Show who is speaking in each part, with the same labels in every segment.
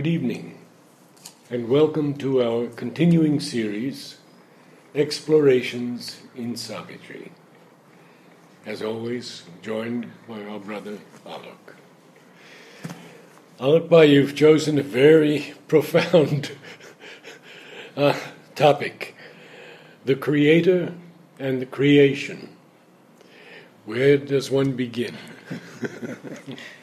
Speaker 1: Good evening, and welcome to our continuing series, Explorations in Savitri. As always, joined by our brother Alok. Alok you've chosen a very profound uh, topic the Creator and the creation. Where does one begin?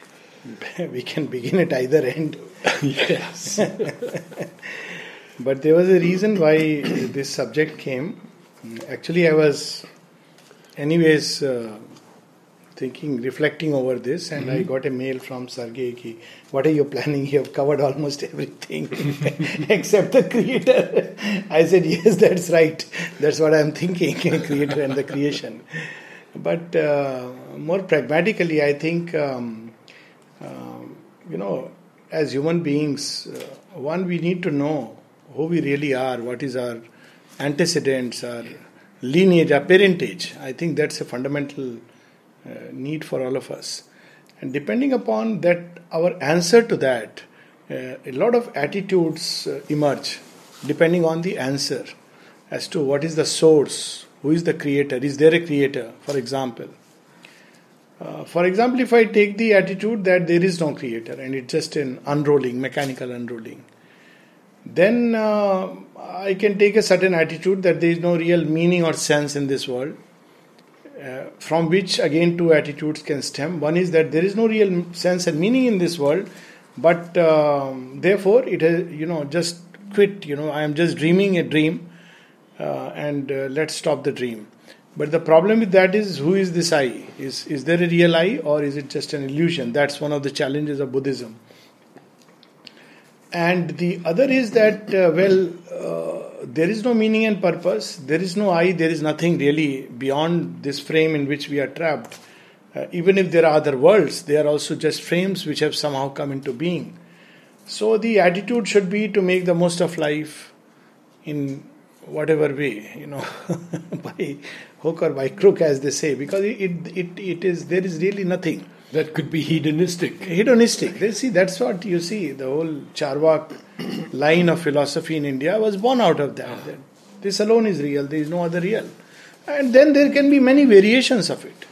Speaker 2: we can begin at either end.
Speaker 1: yes.
Speaker 2: but there was a reason why this subject came. Actually, I was, anyways, uh, thinking, reflecting over this, and mm-hmm. I got a mail from Sergey. Ki, what are you planning? You have covered almost everything except the creator. I said, yes, that's right. That's what I'm thinking, creator and the creation. But uh, more pragmatically, I think. Um, you know, as human beings, uh, one, we need to know who we really are, what is our antecedents, our lineage, our parentage. I think that's a fundamental uh, need for all of us. And depending upon that, our answer to that, uh, a lot of attitudes uh, emerge depending on the answer as to what is the source, who is the creator, is there a creator, for example. Uh, for example, if I take the attitude that there is no creator and it's just an unrolling, mechanical unrolling, then uh, I can take a certain attitude that there is no real meaning or sense in this world. Uh, from which again two attitudes can stem. One is that there is no real sense and meaning in this world, but um, therefore it is you know just quit. You know I am just dreaming a dream, uh, and uh, let's stop the dream. But the problem with that is who is this I? Is, is there a real I or is it just an illusion? That's one of the challenges of Buddhism. And the other is that, uh, well, uh, there is no meaning and purpose, there is no I, there is nothing really beyond this frame in which we are trapped. Uh, even if there are other worlds, they are also just frames which have somehow come into being. So the attitude should be to make the most of life in whatever way, you know, by hook or by crook, as they say, because it, it, it is there is really nothing.
Speaker 1: That could be hedonistic.
Speaker 2: Hedonistic. They see that's what you see. The whole Charvak line of philosophy in India was born out of that. that this alone is real. There is no other real. And then there can be many variations of it.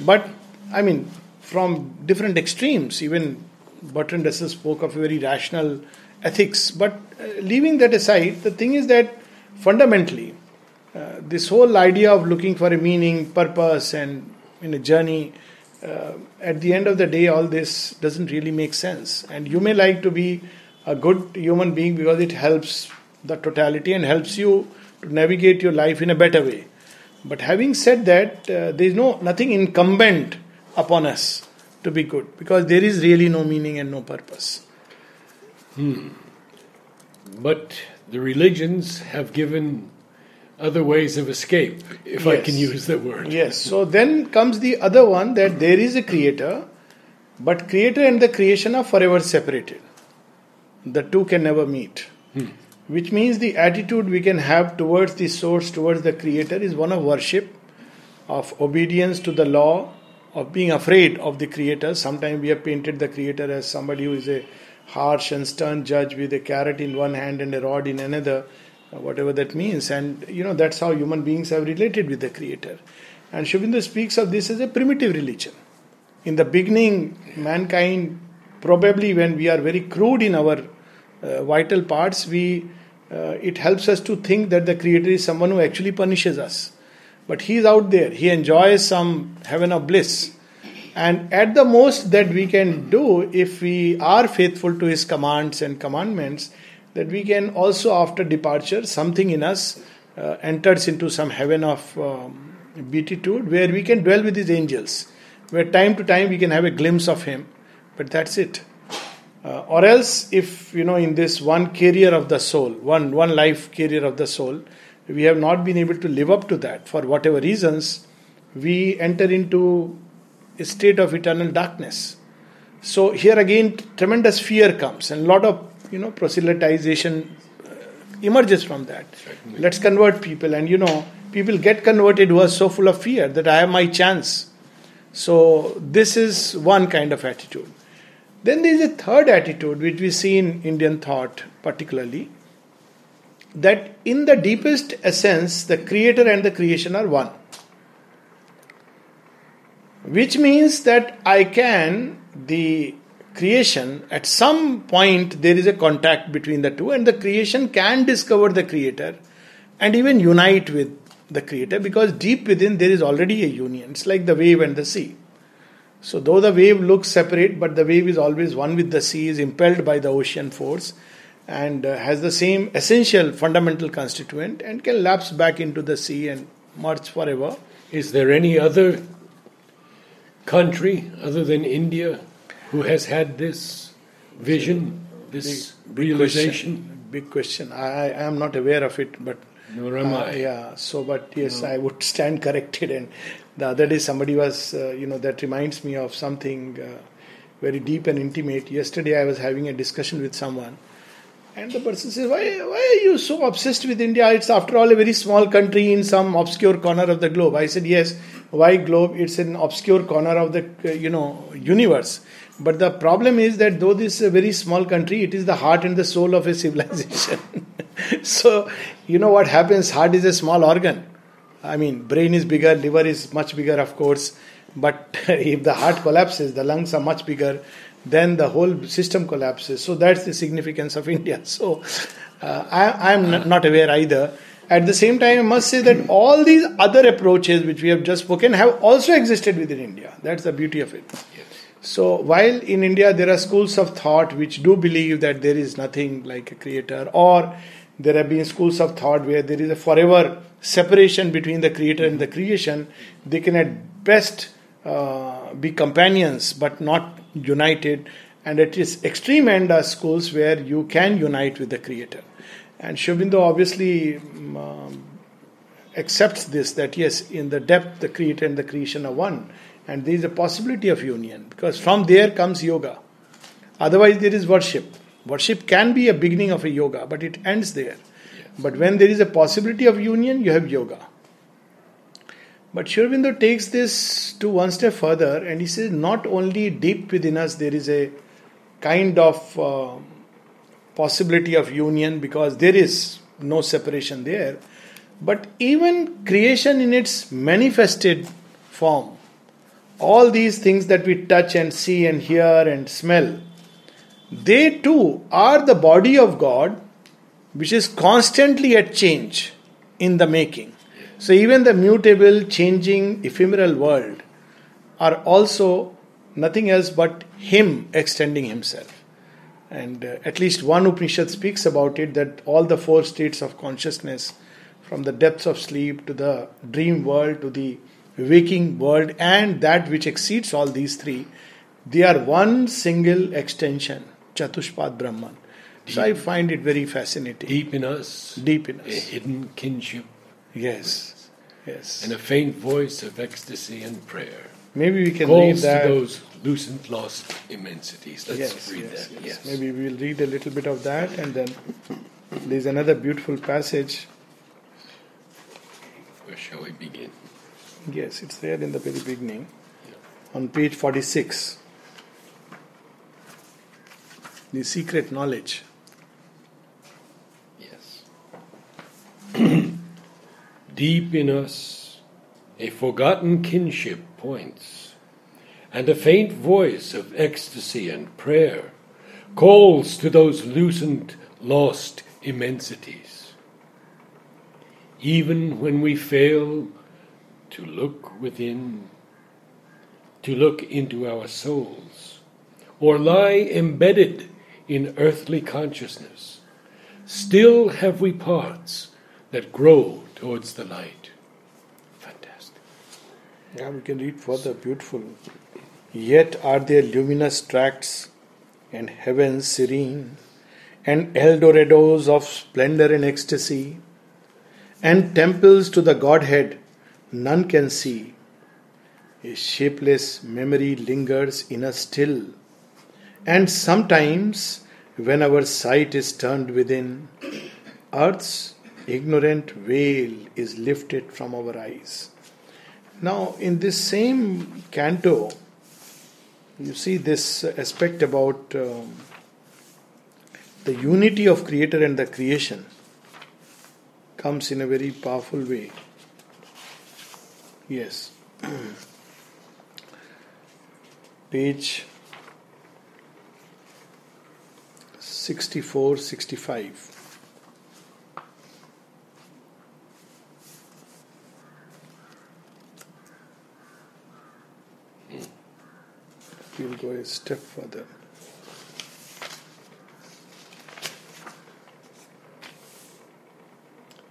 Speaker 2: But I mean, from different extremes. Even Bertrand Russell spoke of a very rational ethics. But uh, leaving that aside, the thing is that fundamentally, uh, this whole idea of looking for a meaning, purpose, and in a journey, uh, at the end of the day, all this doesn't really make sense. And you may like to be a good human being because it helps the totality and helps you to navigate your life in a better way. But having said that, uh, there is no nothing incumbent upon us to be good because there is really no meaning and no purpose.
Speaker 1: Hmm. But the religions have given other ways of escape, if yes. I can use that word.
Speaker 2: Yes. So then comes the other one that there is a creator, but creator and the creation are forever separated. The two can never meet. Hmm. Which means the attitude we can have towards the source, towards the creator, is one of worship, of obedience to the law, of being afraid of the creator. Sometimes we have painted the creator as somebody who is a harsh and stern judge with a carrot in one hand and a rod in another, uh, whatever that means. And you know, that's how human beings have related with the Creator. And Sri speaks of this as a primitive religion. In the beginning, mankind, probably when we are very crude in our uh, vital parts, we uh, it helps us to think that the Creator is someone who actually punishes us. But He is out there. He enjoys some heaven of bliss and at the most that we can do, if we are faithful to His commands and commandments, that we can also, after departure, something in us uh, enters into some heaven of um, beatitude where we can dwell with His angels, where time to time we can have a glimpse of Him, but that's it. Uh, or else, if you know, in this one carrier of the soul, one one life carrier of the soul, we have not been able to live up to that for whatever reasons, we enter into state of eternal darkness. So here again, tremendous fear comes, and a lot of you know proselytization uh, emerges from that. Certainly. Let's convert people, and you know people get converted who are so full of fear that I have my chance. So this is one kind of attitude. Then there is a third attitude which we see in Indian thought, particularly, that in the deepest essence, the creator and the creation are one. Which means that I can, the creation, at some point there is a contact between the two, and the creation can discover the creator and even unite with the creator because deep within there is already a union. It's like the wave and the sea. So, though the wave looks separate, but the wave is always one with the sea, is impelled by the ocean force and uh, has the same essential fundamental constituent and can lapse back into the sea and merge forever.
Speaker 1: Is there any other country other than India who has had this vision, this big, big realization?
Speaker 2: Question. Big question. I, I am not aware of it, but
Speaker 1: nor am uh, I.
Speaker 2: Yeah. So, but yes, no. I would stand corrected. And the other day, somebody was, uh, you know, that reminds me of something uh, very deep and intimate. Yesterday, I was having a discussion with someone and the person says, why, why are you so obsessed with India? It's after all a very small country in some obscure corner of the globe. I said, yes. Why globe? It's an obscure corner of the uh, you know universe. But the problem is that though this is a very small country, it is the heart and the soul of a civilization. so you know what happens? Heart is a small organ. I mean, brain is bigger, liver is much bigger, of course. But if the heart collapses, the lungs are much bigger then the whole system collapses. So that's the significance of India. So uh, I, am not aware either. At the same time, I must say that all these other approaches which we have just spoken have also existed within India. That's the beauty of it. Yes. So while in India there are schools of thought which do believe that there is nothing like a creator, or there have been schools of thought where there is a forever separation between the creator and the creation, they can at best uh, be companions but not united, and at its extreme end are schools where you can unite with the Creator. And Sri Aurobindo obviously um, accepts this that yes, in the depth, the Creator and the creation are one, and there is a possibility of union because from there comes yoga. Otherwise, there is worship. Worship can be a beginning of a yoga, but it ends there. Yes. But when there is a possibility of union, you have yoga. But Sri takes this to one step further and he says, not only deep within us there is a kind of uh, possibility of union because there is no separation there, but even creation in its manifested form, all these things that we touch and see and hear and smell, they too are the body of God which is constantly at change in the making. So even the mutable, changing, ephemeral world are also nothing else but Him extending Himself. And uh, at least one Upanishad speaks about it that all the four states of consciousness, from the depths of sleep to the dream world to the waking world, and that which exceeds all these three, they are one single extension, Chatushpad Brahman. Deep, so I find it very fascinating.
Speaker 1: Deep in us.
Speaker 2: Deep in us.
Speaker 1: A hidden kinship.
Speaker 2: Yes. Yes.
Speaker 1: And a faint voice of ecstasy and prayer.
Speaker 2: Maybe we can read that.
Speaker 1: to those lucent lost immensities. Let's
Speaker 2: yes,
Speaker 1: read
Speaker 2: yes,
Speaker 1: that.
Speaker 2: Yes.
Speaker 1: yes.
Speaker 2: Maybe we'll read a little bit of that and then there's another beautiful passage.
Speaker 1: Where shall we begin?
Speaker 2: Yes, it's there in the very beginning. Yeah. On page 46. The secret knowledge.
Speaker 1: Yes. Deep in us, a forgotten kinship points, and a faint voice of ecstasy and prayer calls to those lucent, lost immensities. Even when we fail to look within, to look into our souls, or lie embedded in earthly consciousness, still have we parts that grow towards the light.
Speaker 2: Yeah, we can read further. Beautiful. Yet are there luminous tracts and heavens serene, and Eldorados of splendor and ecstasy, and temples to the Godhead none can see. A shapeless memory lingers in us still, and sometimes, when our sight is turned within, earth's ignorant veil is lifted from our eyes. Now, in this same canto, you see this aspect about um, the unity of creator and the creation comes in a very powerful way. Yes. Page 64 65. We'll go a step further.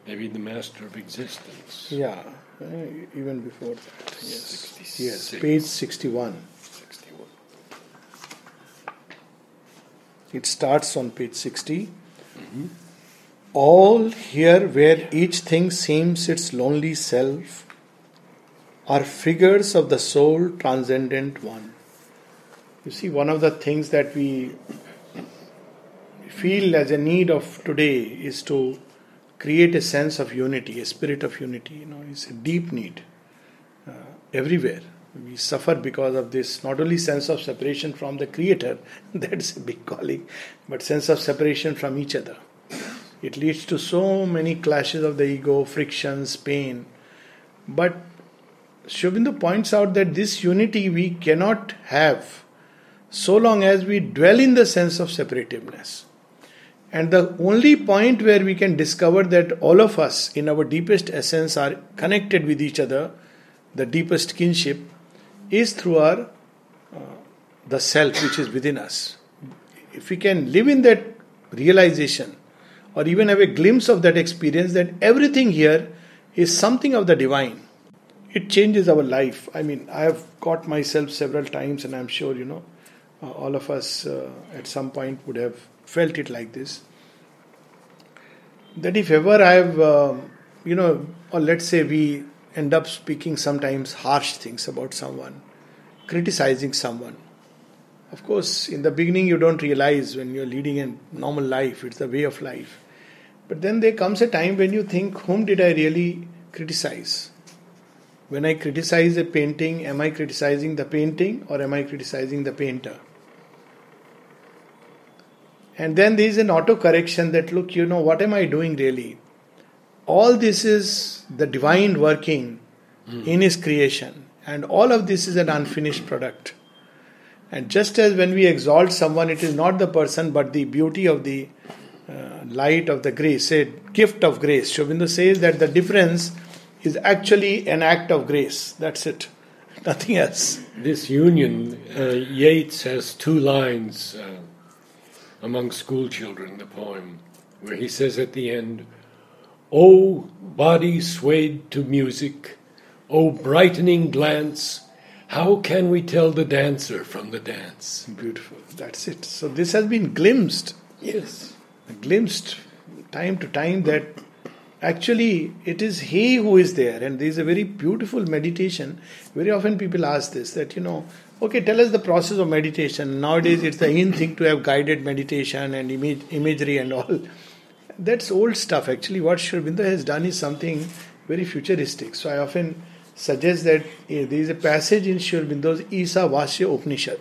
Speaker 1: Maybe the master of existence.
Speaker 2: Yeah, uh, even before that. Yes.
Speaker 1: 66.
Speaker 2: Yes, page 61.
Speaker 1: 61.
Speaker 2: It starts on page 60. All here where each thing seems its lonely self are figures of the soul transcendent one. You see, one of the things that we feel as a need of today is to create a sense of unity, a spirit of unity. You know, it's a deep need uh, everywhere. We suffer because of this not only sense of separation from the Creator, that's a big calling, but sense of separation from each other. It leads to so many clashes of the ego, frictions, pain. But Sri Aurobindo points out that this unity we cannot have so long as we dwell in the sense of separativeness. And the only point where we can discover that all of us, in our deepest essence, are connected with each other, the deepest kinship, is through our uh, the self which is within us. If we can live in that realization, or even have a glimpse of that experience, that everything here is something of the divine, it changes our life. I mean, I have caught myself several times, and I'm sure you know, all of us uh, at some point would have felt it like this. That if ever I've, uh, you know, or let's say we end up speaking sometimes harsh things about someone, criticizing someone. Of course, in the beginning, you don't realize when you're leading a normal life, it's the way of life. But then there comes a time when you think, whom did I really criticize? When I criticize a painting, am I criticizing the painting or am I criticizing the painter? And then there is an auto correction that, look, you know, what am I doing really? All this is the divine working in His creation, and all of this is an unfinished product. And just as when we exalt someone, it is not the person but the beauty of the uh, light of the grace, a gift of grace. Sri Aurobindo says that the difference is actually an act of grace. That's it, nothing else.
Speaker 1: This union, uh, Yeats has two lines uh, among school children, the poem, where he says at the end, O body swayed to music, O brightening glance, how can we tell the dancer from the dance?
Speaker 2: Beautiful. That's it. So this has been glimpsed,
Speaker 1: Yes.
Speaker 2: glimpsed time to time that actually it is He who is there. And there is a very beautiful meditation. Very often people ask this that, you know, okay, tell us the process of meditation. Nowadays it's the in thing to have guided meditation and image, imagery and all. That's old stuff. Actually, what Aurobindo has done is something very futuristic. So I often suggest that eh, there is a passage in Aurobindo's Isa Vasya Upanishad.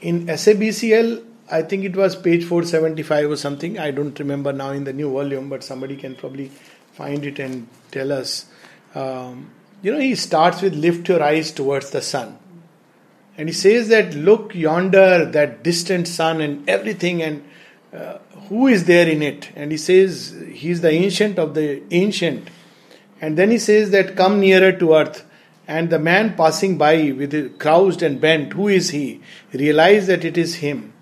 Speaker 2: In SABCL, I think it was page 475 or something. I don't remember now in the new volume, but somebody can probably find it and tell us. Um, you know, he starts with lift your eyes towards the sun. And he says that look yonder, that distant sun and everything, and uh, who is there in it? And he says he is the ancient of the ancient. And then he says that come nearer to earth. And the man passing by with it crouched and bent, who is he? Realize that it is him.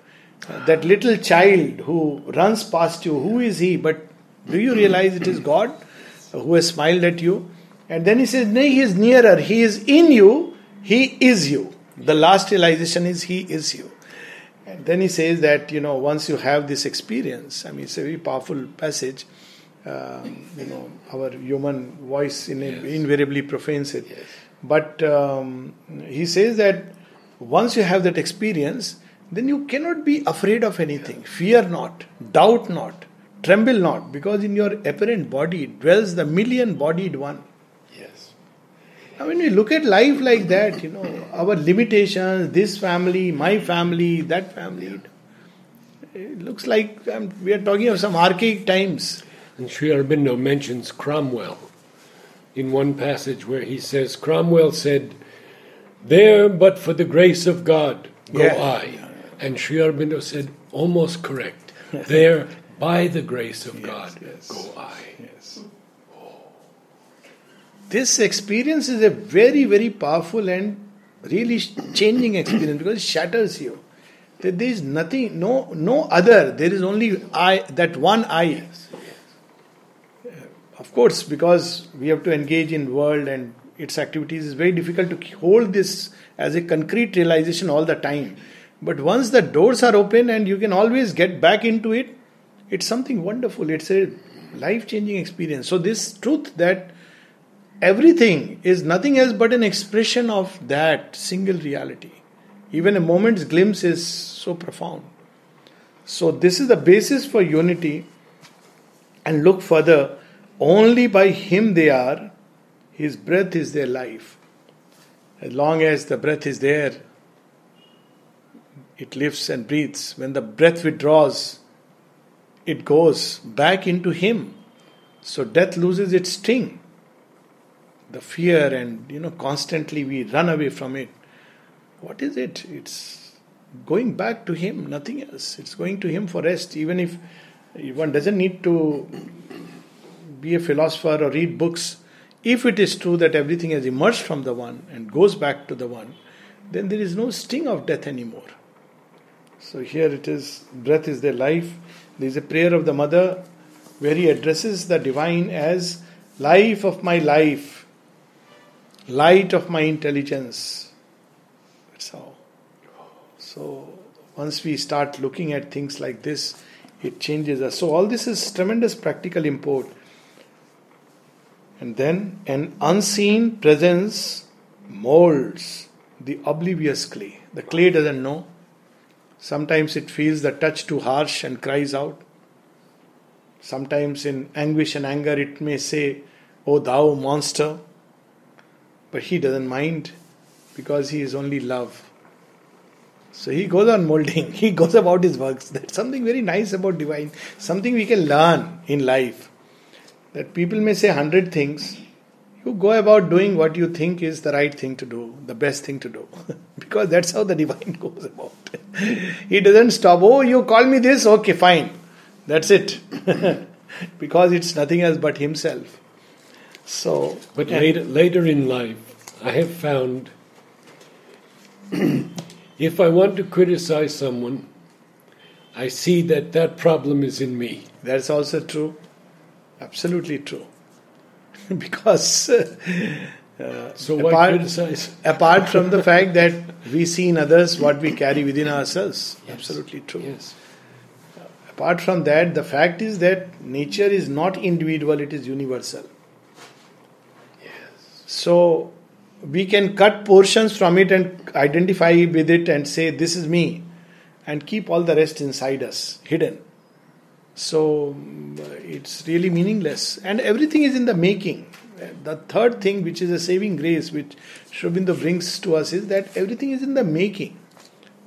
Speaker 2: Uh, that little child who runs past you, who is he? But do you realize it is God who has smiled at you? And then he says, Nay, he is nearer. He is in you. He is you. The last realization is He is you. And then he says that, you know, once you have this experience, I mean, it's a very powerful passage. Um, you know, our human voice in
Speaker 1: Yes.
Speaker 2: invariably profanes it.
Speaker 1: Yes.
Speaker 2: But um, he says that once you have that experience, then you cannot be afraid of anything. Fear not, doubt not, tremble not, because in your apparent body dwells the million bodied one.
Speaker 1: Yes.
Speaker 2: I mean, we look at life like that, you know, our limitations, this family, my family, that family. It looks like um, we are talking of some archaic times.
Speaker 1: And Sri Aurobindo mentions Cromwell in one passage where he says, Cromwell said, There but for the grace of God go
Speaker 2: Yeah.
Speaker 1: I. And Sri Aurobindo said, almost correct. There by the grace of God
Speaker 2: yes.
Speaker 1: go I.
Speaker 2: Yes. This experience is a very, very powerful and really changing experience because it shatters you. That there is nothing, no, no other. There is only I, that one I. Of course, because we have to engage in world and its activities, it's very difficult to hold this as a concrete realization all the time. But once the doors are open and you can always get back into it, it's something wonderful. It's a life changing experience. So, this truth that everything is nothing else but an expression of that single reality. Even a moment's glimpse is so profound. So, this is the basis for unity. And look further, only by Him they are, His breath is their life. As long as the breath is there, it lives and breathes. When the breath withdraws, it goes back into Him. So death loses its sting. The fear and, you know, constantly we run away from it. What is it? It's going back to Him, nothing else. It's going to Him for rest. Even if one doesn't need to be a philosopher or read books, if it is true that everything has emerged from the One and goes back to the One, then there is no sting of death anymore. So here it is breath is their life. There is a prayer of the mother where he addresses the divine as life of my life, light of my intelligence. That's how. So once we start looking at things like this, it changes us. So all this is tremendous practical import. And then an unseen presence molds the oblivious clay. The clay doesn't know. Sometimes it feels the touch too harsh and cries out. Sometimes in anguish and anger it may say, O thou monster. But he doesn't mind because he is only love. So he goes on molding, he goes about his works. That's something very nice about divine, something we can learn in life. That people may say hundred things, you go about doing what you think is the right thing to do, the best thing to do. because that's how the divine goes about. he doesn't stop, oh, you call me this, okay, fine. That's it. because it's nothing else but himself. So,
Speaker 1: But later, later in life, I have found if I want to criticize someone, I see that that problem is in me.
Speaker 2: That's also true. Absolutely true. because uh,
Speaker 1: So why
Speaker 2: Apart-
Speaker 1: criticize?
Speaker 2: apart from the fact that we see in others what we carry within ourselves,
Speaker 1: Yes.
Speaker 2: absolutely true.
Speaker 1: Yes.
Speaker 2: Apart from that, the fact is that nature is not individual, it is universal. So we can cut portions from it and identify with it and say, This is me, and keep all the rest inside us, hidden. So it's really meaningless. And everything is in the making. The third thing, which is a saving grace, which Sri Aurobindo brings to us, is that everything is in the making.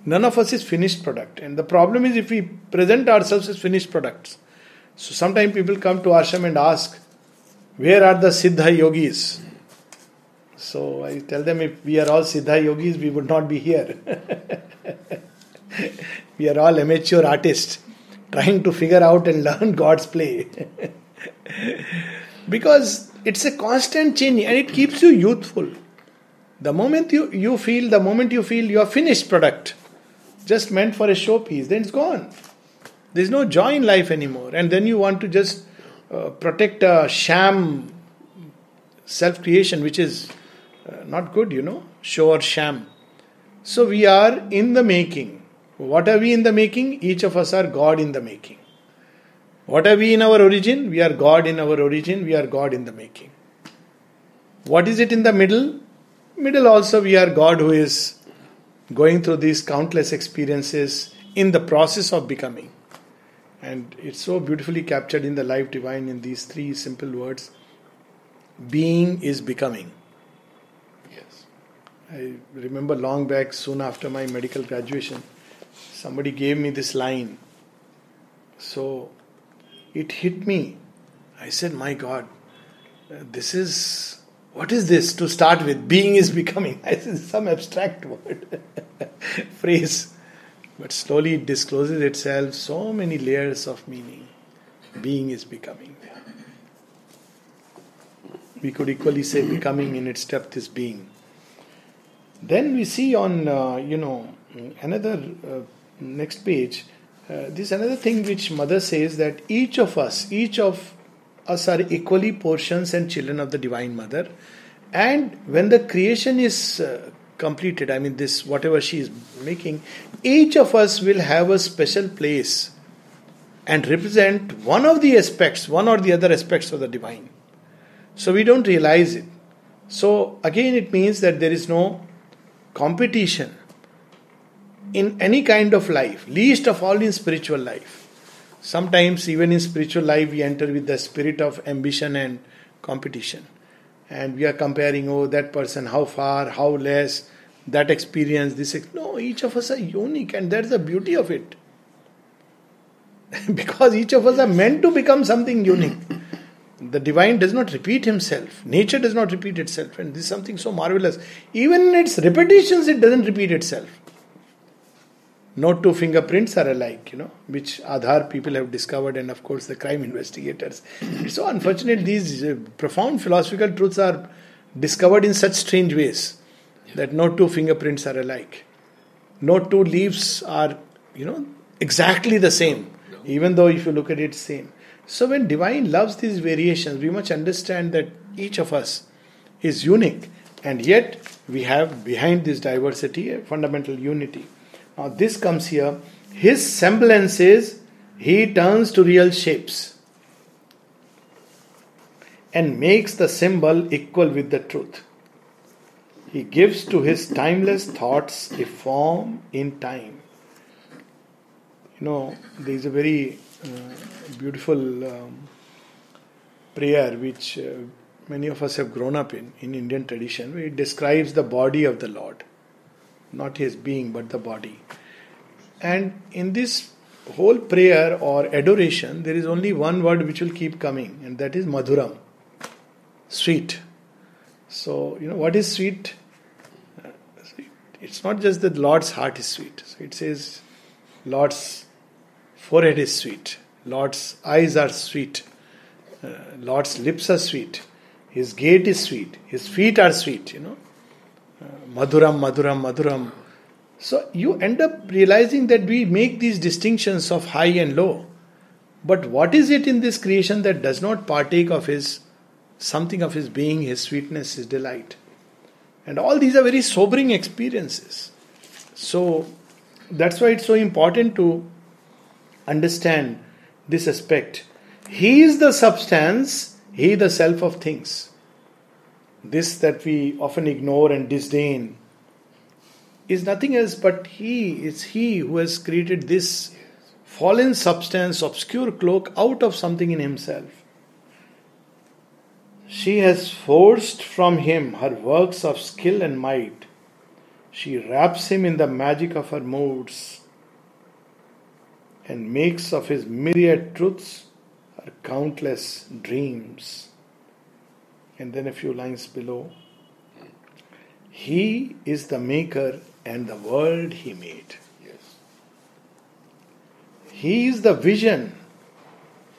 Speaker 2: None of us is finished product. And the problem is if we present ourselves as finished products. So sometimes people come to ashram and ask, Where are the Siddha yogis? So I tell them if we are all Siddha yogis, we would not be here. we are all amateur artists trying to figure out and learn God's play. because it's a constant change and it keeps you youthful. The moment you, you feel, the moment you feel you are finished product, just meant for a showpiece, then it's gone. There's no joy in life anymore. And then you want to just uh, protect a sham self creation, which is uh, not good, you know, show or sham. So we are in the making. What are we in the making? Each of us are God in the making. What are we in our origin? We are God in our origin, we are God in the making. What is it in the middle? Middle also, we are God who is going through these countless experiences in the process of becoming. And it's so beautifully captured in the life divine in these three simple words being is becoming. I remember long back, soon after my medical graduation, somebody gave me this line. So it hit me. I said, My God, uh, this is what is this to start with? Being is becoming. I said, some abstract word, phrase. But slowly it discloses itself so many layers of meaning. Being is becoming. We could equally say becoming in its depth is being. Then we see on, uh, you know, another uh, next page, uh, this another thing which Mother says that each of us, each of us are equally portions and children of the Divine Mother. And when the creation is uh, completed, I mean, this whatever she is making, each of us will have a special place and represent one of the aspects, one or the other aspects of the divine. So we don't realize it. So again, it means that there is no competition in any kind of life, least of all in spiritual life. Sometimes, even in spiritual life, we enter with the spirit of ambition and competition. And we are comparing, oh, that person, how far, how less, that experience, this. Ex- no, each of us are unique, and that's the beauty of it. because each of us are meant to become something unique. The divine does not repeat himself. Nature does not repeat itself. And this is something so marvelous. Even in its repetitions, it doesn't repeat itself. No two fingerprints are alike, you know, which Aadhaar people have discovered, and of course the crime investigators. It's so unfortunate these uh, profound philosophical truths are discovered in such strange ways that no two fingerprints are alike. No two leaves are, you know, exactly the same, even though if you look at it, same. So when divine loves these variations, we must understand that each of us is unique, and yet we have behind this diversity a fundamental unity. Now, this comes here. His semblances he turns to real shapes and makes the symbol equal with the truth. He gives to his timeless thoughts a form in time. You know, there is a very uh, beautiful um, prayer which uh, many of us have grown up in, in Indian tradition, it describes the body of the Lord not his being but the body. And in this whole prayer or adoration, there is only one word which will keep coming, and that is Madhuram, sweet. So, you know, what is sweet? It's not just that Lord's heart is sweet. So it says, Lord's forehead is sweet, Lord's eyes are sweet, uh, Lord's lips are sweet, His gait is sweet, His feet are sweet, you know. Madhuram, Madhuram, Madhuram. So you end up realizing that we make these distinctions of high and low. But what is it in this creation that does not partake of his something of his being, his sweetness, his delight? And all these are very sobering experiences. So that's why it's so important to understand this aspect. He is the substance, he the self of things this that we often ignore and disdain is nothing else but He. It's He who has created this fallen substance, obscure cloak out of something in Himself. She has forced from Him her works of skill and might. She wraps Him in the magic of her moods and makes of His myriad truths her countless dreams and then a few lines below. He is the maker and the world he made. Yes. He is the vision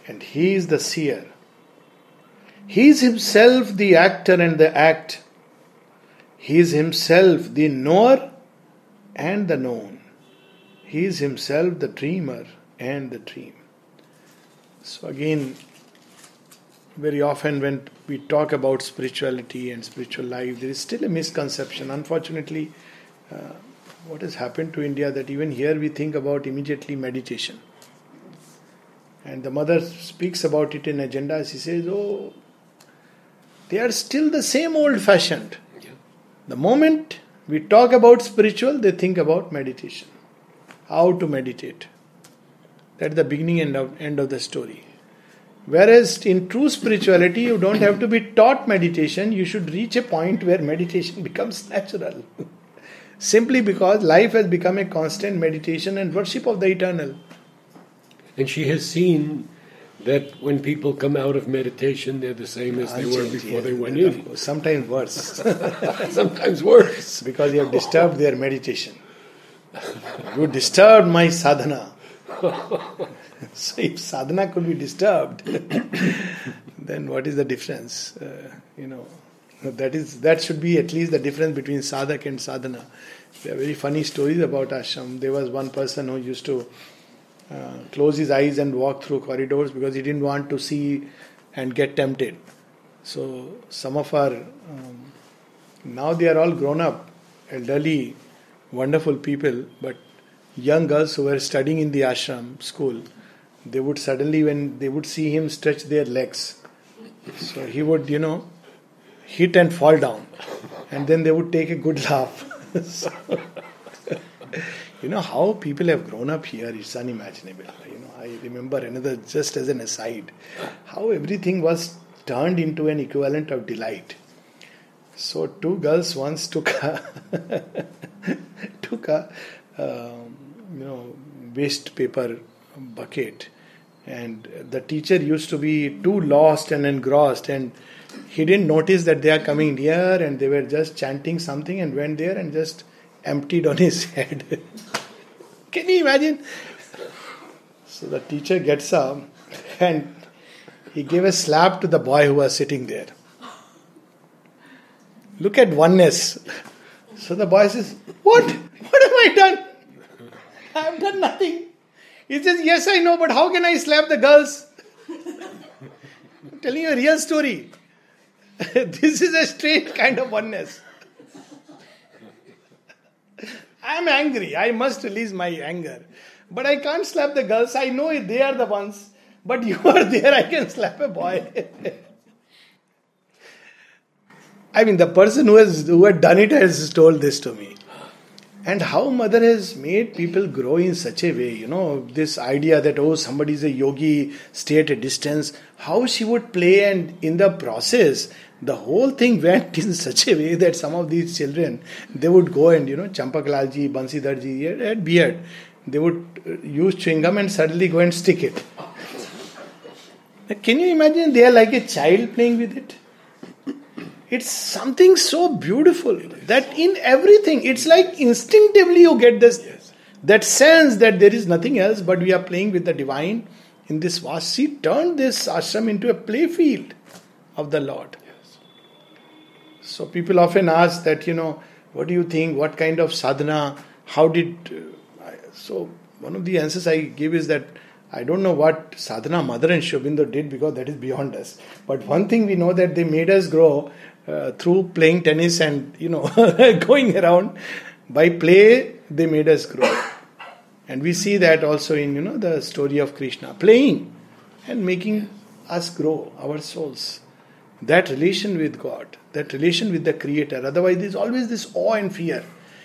Speaker 2: and he is the seer. He is himself the actor and the act. He is himself the knower and the known. He is himself the dreamer and the dream. So again, very often when we talk about spirituality and spiritual life, there is still a misconception. Unfortunately, uh, what has happened to India that even here we think about immediately meditation. And the mother speaks about it in agenda. She says, "Oh, they are still the same old-fashioned." The moment we talk about spiritual, they think about meditation, how to meditate. That's the beginning and of, end of the story. Whereas in true spirituality, you don't have to be taught meditation, you should reach a point where meditation becomes natural. Simply because life has become a constant meditation and worship of the eternal.
Speaker 1: And she has seen that when people come out of meditation, they're the same as they were before they went in.
Speaker 2: Sometimes worse.
Speaker 1: Sometimes worse.
Speaker 2: because you have disturbed their meditation. You disturbed my sadhana. so if sadhana could be disturbed, then what is the difference? Uh, you know, that is that should be at least the difference between sadhak and sadhana. There are very funny stories about ashram. There was one person who used to uh, close his eyes and walk through corridors because he didn't want to see and get tempted. So some of our um, now they are all grown up, elderly, wonderful people, but young girls who were studying in the ashram school, they would suddenly when they would see him stretch their legs, so he would you know hit and fall down, and then they would take a good laugh. so, you know how people have grown up here is unimaginable. You know, I remember another just as an aside, how everything was turned into an equivalent of delight. So two girls once took a took a um, you know waste paper bucket, and the teacher used to be too lost and engrossed, and he didn't notice that they are coming near, and they were just chanting something, and went there and just emptied on his head. Can you imagine? So the teacher gets up and he gave a slap to the boy who was sitting there. Look at oneness. So the boy says, What? What have I done? I have done nothing. He says, Yes, I know, but how can I slap the girls? I'm telling you a real story. this is a strange kind of oneness. I am angry. I must release my anger. But I can't slap the girls. I know they are the ones. But you are there, I can slap a boy. I mean, the person who has who had done it has told this to me. And how mother has made people grow in such a way, you know, this idea that oh somebody is a yogi, stay at a distance, how she would play and in the process the whole thing went in such a way that some of these children they would go and you know Champaklalji, Bansidharji had beard. They would uh, use chewing gum and suddenly go and stick it. Can you imagine they are like a child playing with it? It's something so beautiful that in everything, it's like instinctively you get this that sense that there is nothing else but we are playing with the divine in this vast. She turned this ashram into a playfield of the Lord. So people often ask that, you know, what do you think? What kind of sadhana? How did. Uh, so one of the answers I give is that I don't know what sadhana mother and Sri Aurobindo did because that is beyond us. But one thing we know that they made us grow uh, through playing tennis and, you know, going around. By play, they made us grow. And we see that also in, you know, the story of Krishna. Playing and making us grow, our souls. That relation with God that relation with the Creator. Otherwise, there's always this awe and fear.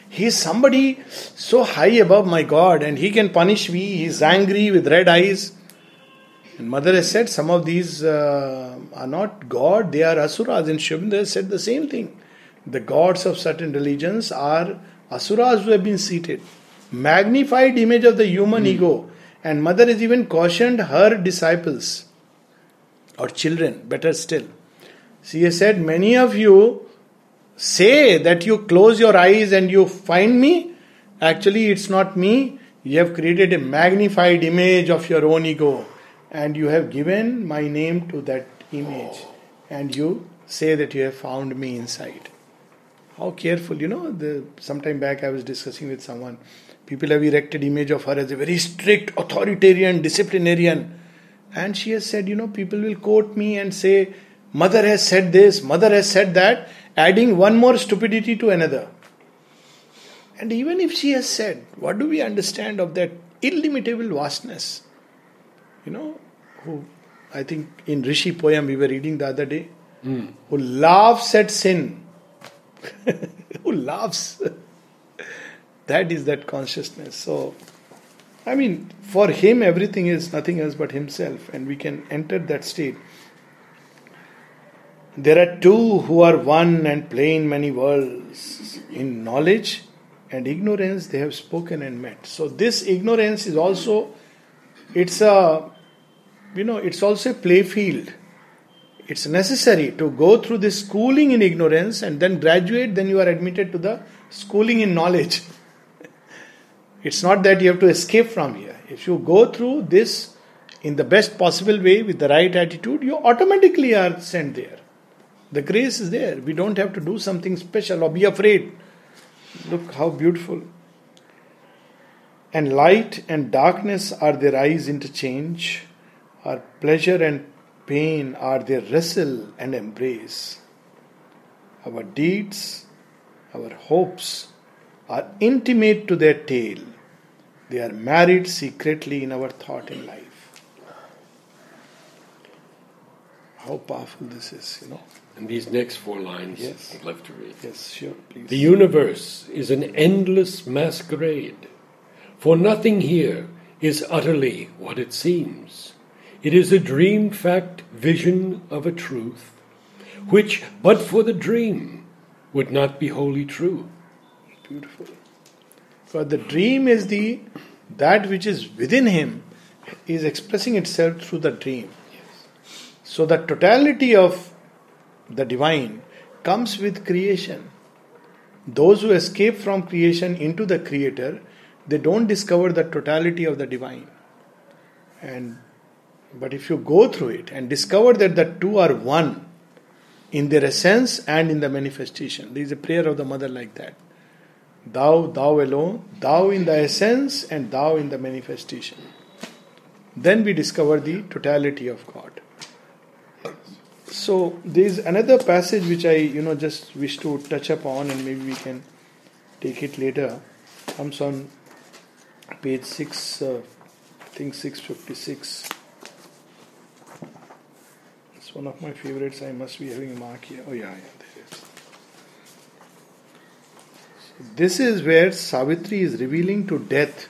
Speaker 2: He is somebody so high above my God and he can punish me. He's angry with red eyes. And Mother has said some of these uh, are not God, they are asuras. And Aurobindo has said the same thing. The gods of certain religions are asuras who have been seated. Magnified image of the human mm. ego. And Mother has even cautioned her disciples or children, better still she has said, Many of you say that you close your eyes and you find me. Actually, it's not me. You have created a magnified image of your own ego and you have given my name to that image and you say that you have found me inside. How careful, you know, the some time back I was discussing with someone. People have erected image of her as a very strict, authoritarian, disciplinarian. And she has said, you know, people will quote me and say, Mother has said this, mother has said that, adding one more stupidity to another. And even if she has said, what do we understand of that illimitable vastness? You know, who I think in Rishi poem we were reading the other day, mm. who laughs at sin, who laughs. that is that consciousness. So I mean, for him, everything is nothing else but himself, and we can enter that state. There are two who are one and play in many worlds. In knowledge and ignorance, they have spoken and met. So, this ignorance is also, it's a, you know, it's also a play field. It's necessary to go through this schooling in ignorance and then graduate, then you are admitted to the schooling in knowledge. It's not that you have to escape from here. If you go through this in the best possible way with the right attitude, you automatically are sent there. The grace is there. We don't have to do something special or be afraid. Look how beautiful. And light and darkness are their eyes interchange, our pleasure and pain are their wrestle and embrace. Our deeds, our hopes are intimate to their tale. They are married secretly in our thought and life. How powerful this is, you know.
Speaker 1: And these next four lines
Speaker 2: yes.
Speaker 1: I'd love to read.
Speaker 2: Yes, sure, please.
Speaker 1: The universe is an endless masquerade, for nothing here is utterly what it seems. It is a dream fact vision of a truth, which, but for the dream, would not be wholly true.
Speaker 2: Beautiful. For the dream is the that which is within him is expressing itself through the dream. Yes. So the totality of the divine comes with creation. Those who escape from creation into the creator, they don't discover the totality of the divine. And but if you go through it and discover that the two are one in their essence and in the manifestation, there is a prayer of the mother like that. Thou, thou alone, thou in the essence and thou in the manifestation. Then we discover the totality of God. So there is another passage which I, you know, just wish to touch upon, and maybe we can take it later. Comes on page six, uh, I think six fifty six. It's one of my favorites. I must be having a mark here. Oh yeah, yeah. There it is. This is where Savitri is revealing to death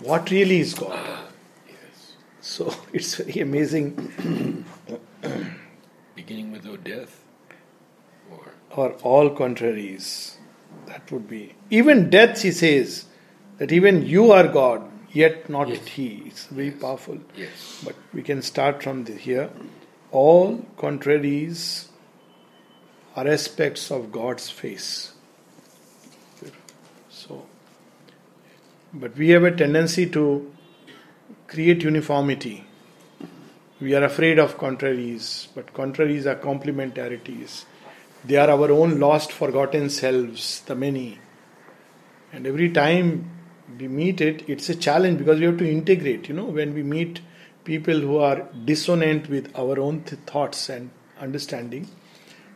Speaker 2: what really is God.
Speaker 1: Ah, yes.
Speaker 2: So it's very amazing.
Speaker 1: Beginning with O death, or
Speaker 2: Or all contraries. That would be. Even death, she says, that even you are God, yet not
Speaker 1: Yes.
Speaker 2: He. It's very powerful.
Speaker 1: yes,
Speaker 2: But we can start from here. All contraries are aspects of God's face. So, but we have a tendency to create uniformity. We are afraid of contraries, but contraries are complementarities. They are our own lost, forgotten selves, the many. And every time we meet it, it's a challenge because we have to integrate. You know, when we meet people who are dissonant with our own th- thoughts and understanding,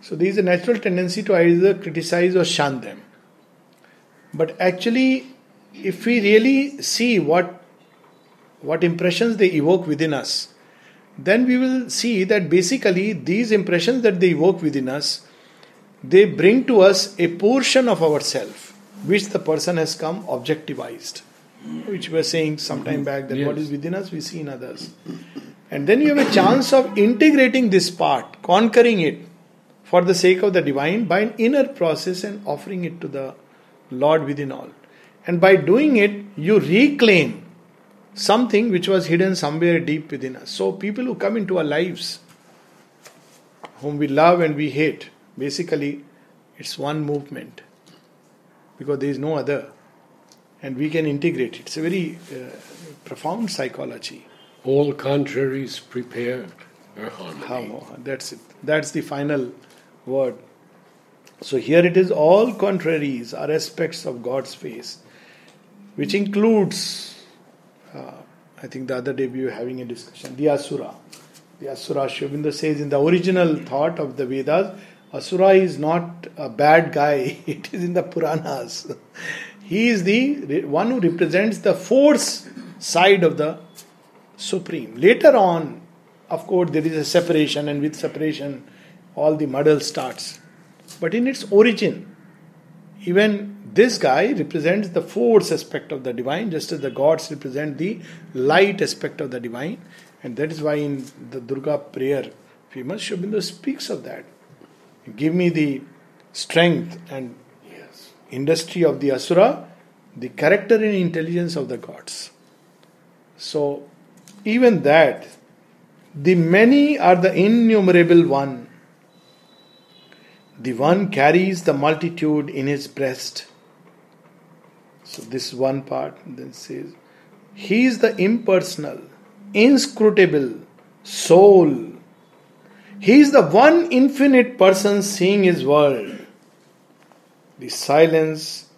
Speaker 2: so there is a natural tendency to either criticize or shun them. But actually, if we really see what what impressions they evoke within us, then we will see that basically these impressions that they evoke within us, they bring to us a portion of ourself which the person has come objectivized. Which we were saying some time mm-hmm. back that what
Speaker 1: Yes.
Speaker 2: is within us we see in others. And then you have a chance of integrating this part, conquering it for the sake of the divine by an inner process and offering it to the Lord within all. And by doing it, you reclaim something which was hidden somewhere deep within us. So, people who come into our lives, whom we love and we hate, basically, it's one movement because there is no other. And we can integrate it. It's a very uh, profound psychology.
Speaker 1: all contraries prepare a harmony.
Speaker 2: How, that's it. That's the final word. So here it is all contraries are aspects of God's face, which includes, uh, I think the other day we were having a discussion, the Asura. The Asura, Sri Aurobindo says in the original thought of the Vedas, Asura is not a bad guy, it is in the Puranas. He is the one who represents the force side of the Supreme. Later on, of course, there is a separation, and with separation, all the muddle starts. But in its origin, even this guy represents the force aspect of the divine, just as the gods represent the light aspect of the divine. And that is why in the Durga prayer, famous, Sri Aurobindo speaks of that. Give me the strength and yes. industry of the Asura, the character and intelligence of the gods. So, even that, the many are the innumerable one. The one carries the multitude in his breast. So, this one part then says, He is the impersonal, inscrutable soul. He is the one infinite person seeing his world. The silence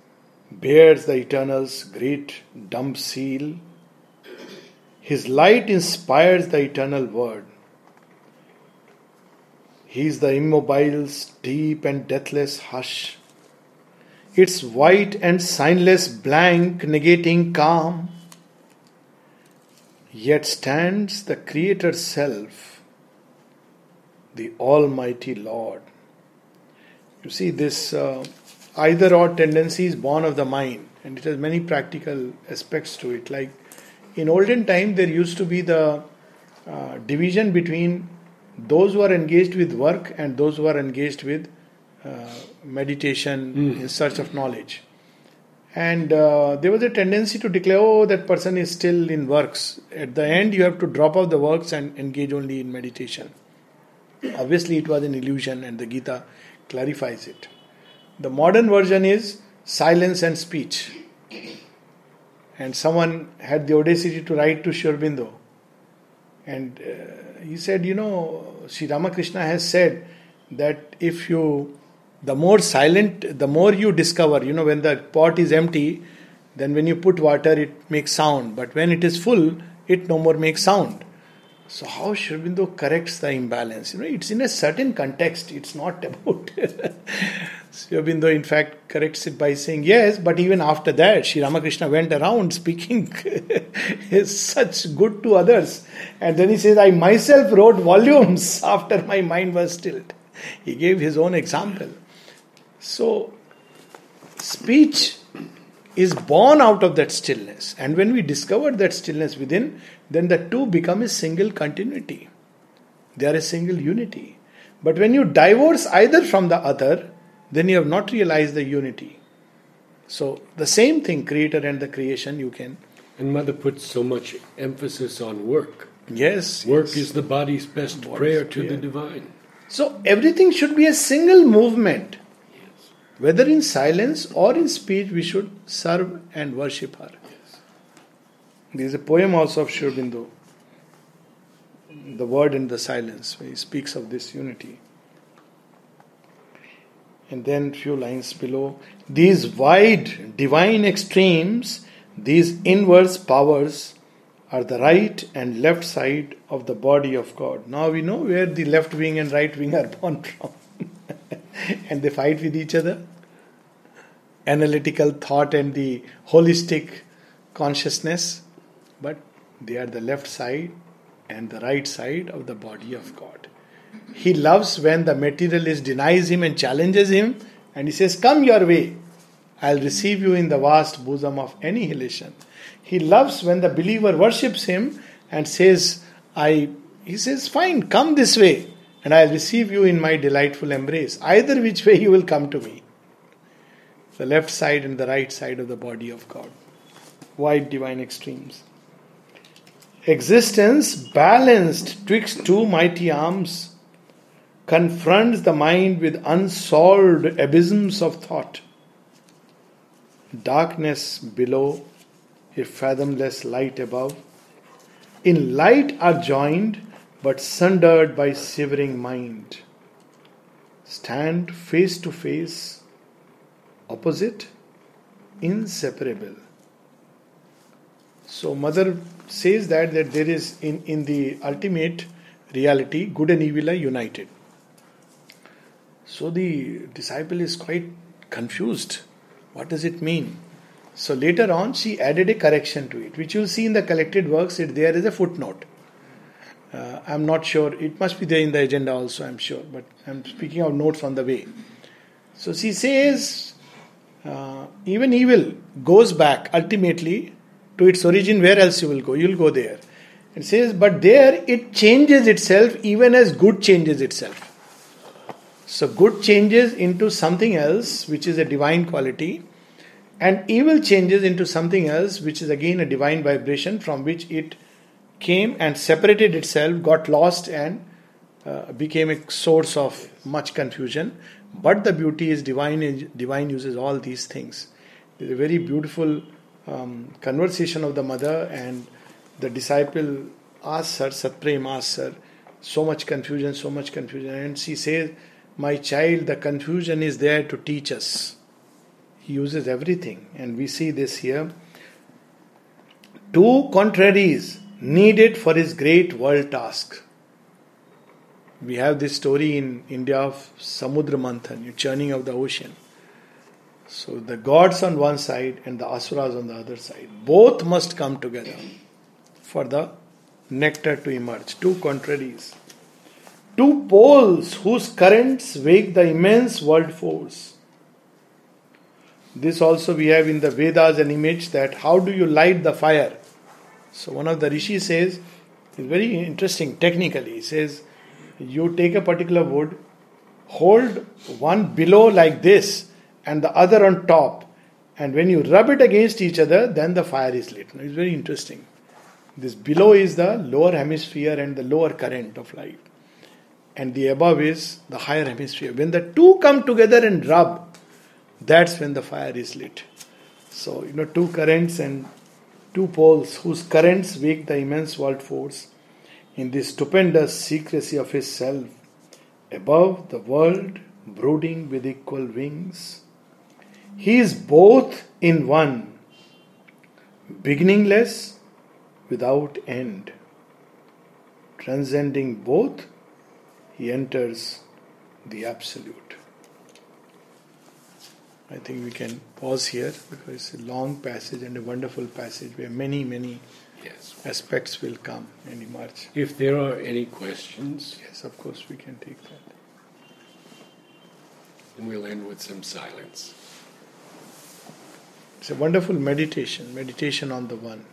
Speaker 2: bears the eternal's great dumb seal. His light inspires the eternal word. He is the immobile's deep and deathless hush. Its white and signless blank negating calm. Yet stands the Creator Self, the Almighty Lord. You see, this uh, either or tendency is born of the mind, and it has many practical aspects to it. Like in olden time, there used to be the uh, division between those who are engaged with work and those who are engaged with uh, meditation mm. in search of knowledge. And uh, there was a tendency to declare, oh, that person is still in works. At the end, you have to drop off the works and engage only in meditation. Obviously, it was an illusion, and the Gita clarifies it. The modern version is silence and speech. And someone had the audacity to write to Sri Aurobindo. And uh, he said, You know, Sri Ramakrishna has said that if you, the more silent, the more you discover, you know, when the pot is empty, then when you put water, it makes sound. But when it is full, it no more makes sound. So how Sri Aurobindo corrects the imbalance? You know, it's in a certain context. It's not about Sri Aurobindo, in fact, corrects it by saying, yes, but even after that, Sri Ramakrishna went around speaking such good to others. And then he says, I myself wrote volumes after my mind was stilled. He gave his own example. So, speech is born out of that stillness. And when we discover that stillness within, then the two become a single continuity. They are a single unity. But when you divorce either from the other, then you have not realized the unity. So the same thing, creator and the creation, you can.
Speaker 1: And Mother puts so much emphasis on work.
Speaker 2: Yes.
Speaker 1: Work
Speaker 2: yes.
Speaker 1: is the body's best body's prayer to prayer. the divine.
Speaker 2: So everything should be a single movement. Whether in silence or in speech, we should serve and worship her. There is a poem also of Sri Aurobindo, The Word and the Silence, where he speaks of this unity. And then few lines below. These wide divine extremes these inverse powers are the right and left side of the body of god. Now we know where the left wing and right wing are born from and they fight with each other. Analytical thought and the holistic consciousness. But they are the left side and the right side of the body of god. He loves when the materialist denies him and challenges him, and he says, Come your way. I'll receive you in the vast bosom of annihilation. He loves when the believer worships him and says, I he says, Fine, come this way, and I'll receive you in my delightful embrace. Either which way you will come to me. The left side and the right side of the body of God. Wide divine extremes. Existence balanced twixt two mighty arms confronts the mind with unsolved abysms of thought. Darkness below, a fathomless light above. In light are joined, but sundered by shivering mind. Stand face to face, opposite, inseparable. So, Mother says that, that there is in, in the ultimate reality, good and evil are united. So the disciple is quite confused. What does it mean? So later on, she added a correction to it, which you'll see in the collected works. It there is a footnote. Uh, I'm not sure. It must be there in the agenda also. I'm sure, but I'm speaking of notes on the way. So she says, uh, even evil goes back ultimately to its origin. Where else you will go? You'll go there. It says, but there it changes itself even as good changes itself. So good changes into something else, which is a divine quality, and evil changes into something else, which is again a divine vibration from which it came and separated itself, got lost, and uh, became a source of much confusion. But the beauty is divine. Divine uses all these things. There's a very beautiful um, conversation of the mother and the disciple asks her, Satprem asks her, so much confusion, so much confusion, and she says, "My child, the confusion is there to teach us." He uses everything, and we see this here. Two contraries needed for his great world task. We have this story in India of Samudra Manthan, churning of the ocean. So the gods on one side and the asuras on the other side. Both must come together for the nectar to emerge. Two contraries. Two poles whose currents wake the immense world force. This also we have in the Vedas an image that how do you light the fire? So one of the rishis says, it's very interesting technically. He says, you take a particular wood, hold one below like this and the other on top, and when you rub it against each other, then the fire is lit. It's very interesting. This below is the lower hemisphere and the lower current of light, and the above is the higher hemisphere. When the two come together and rub, that's when the fire is lit. So, you know, two currents and two poles whose currents wake the immense world force in the stupendous secrecy of his self, above the world brooding with equal wings. He is both in one, beginningless without end. Transcending both, he enters the Absolute. I think we can pause here because it's a long passage and a wonderful passage where many, many yes. aspects will come and emerge.
Speaker 1: If there are any questions.
Speaker 2: Yes, of course, we can take that.
Speaker 1: And we'll end with some silence.
Speaker 2: It's a wonderful meditation, meditation on the One.